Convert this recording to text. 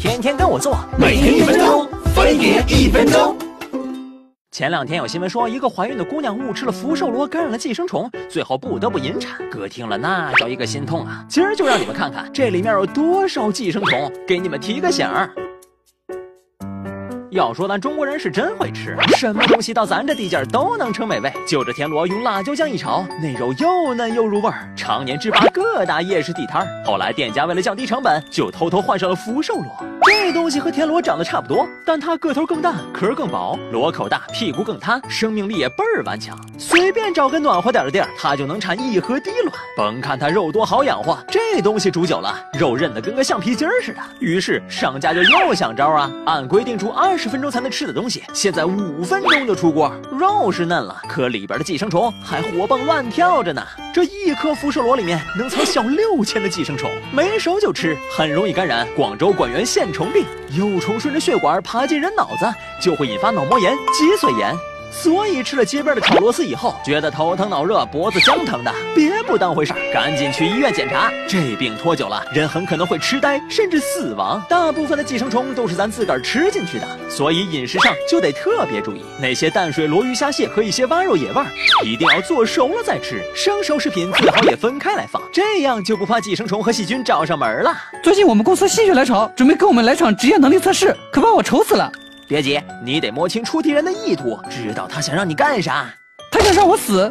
天天跟我做，每天一分钟，分别一分钟。前两天有新闻说，一个怀孕的姑娘误吃了福寿螺，感染了寄生虫，最后不得不引产。哥听了那叫一个心痛啊！今儿就让你们看看这里面有多少寄生虫，给你们提个醒儿。要说咱中国人是真会吃，什么东西到咱这地界都能称美味。就这田螺用辣椒酱一炒，那肉又嫩又入味儿，常年制霸各大夜市地摊儿。后来店家为了降低成本，就偷偷换上了福寿螺。这东西和田螺长得差不多，但它个头更大，壳更薄，螺口大，屁股更塌，生命力也倍儿顽强。随便找个暖和点的地儿，它就能产一盒滴卵。甭看它肉多好养活，这东西煮久了，肉韧的跟个橡皮筋似的。于是商家就又想招啊，按规定煮二十分钟才能吃的东西，现在五分钟就出锅。肉是嫩了，可里边的寄生虫还活蹦乱跳着呢。这一颗辐射螺里面能藏小六千的寄生虫，没熟就吃，很容易感染广州管源线虫病。幼虫顺着血管爬进人脑子，就会引发脑膜炎、脊髓炎。所以吃了街边的炒螺丝以后，觉得头疼脑热、脖子僵疼的，别不当回事儿，赶紧去医院检查。这病拖久了，人很可能会痴呆，甚至死亡。大部分的寄生虫都是咱自个儿吃进去的，所以饮食上就得特别注意。那些淡水螺、鱼、虾、蟹和一些蛙肉、野味儿，一定要做熟了再吃。生熟食品最好也分开来放，这样就不怕寄生虫和细菌找上门了。最近我们公司心血来潮，准备跟我们来场职业能力测试，可把我愁死了。别急，你得摸清出题人的意图，知道他想让你干啥。他想让我死，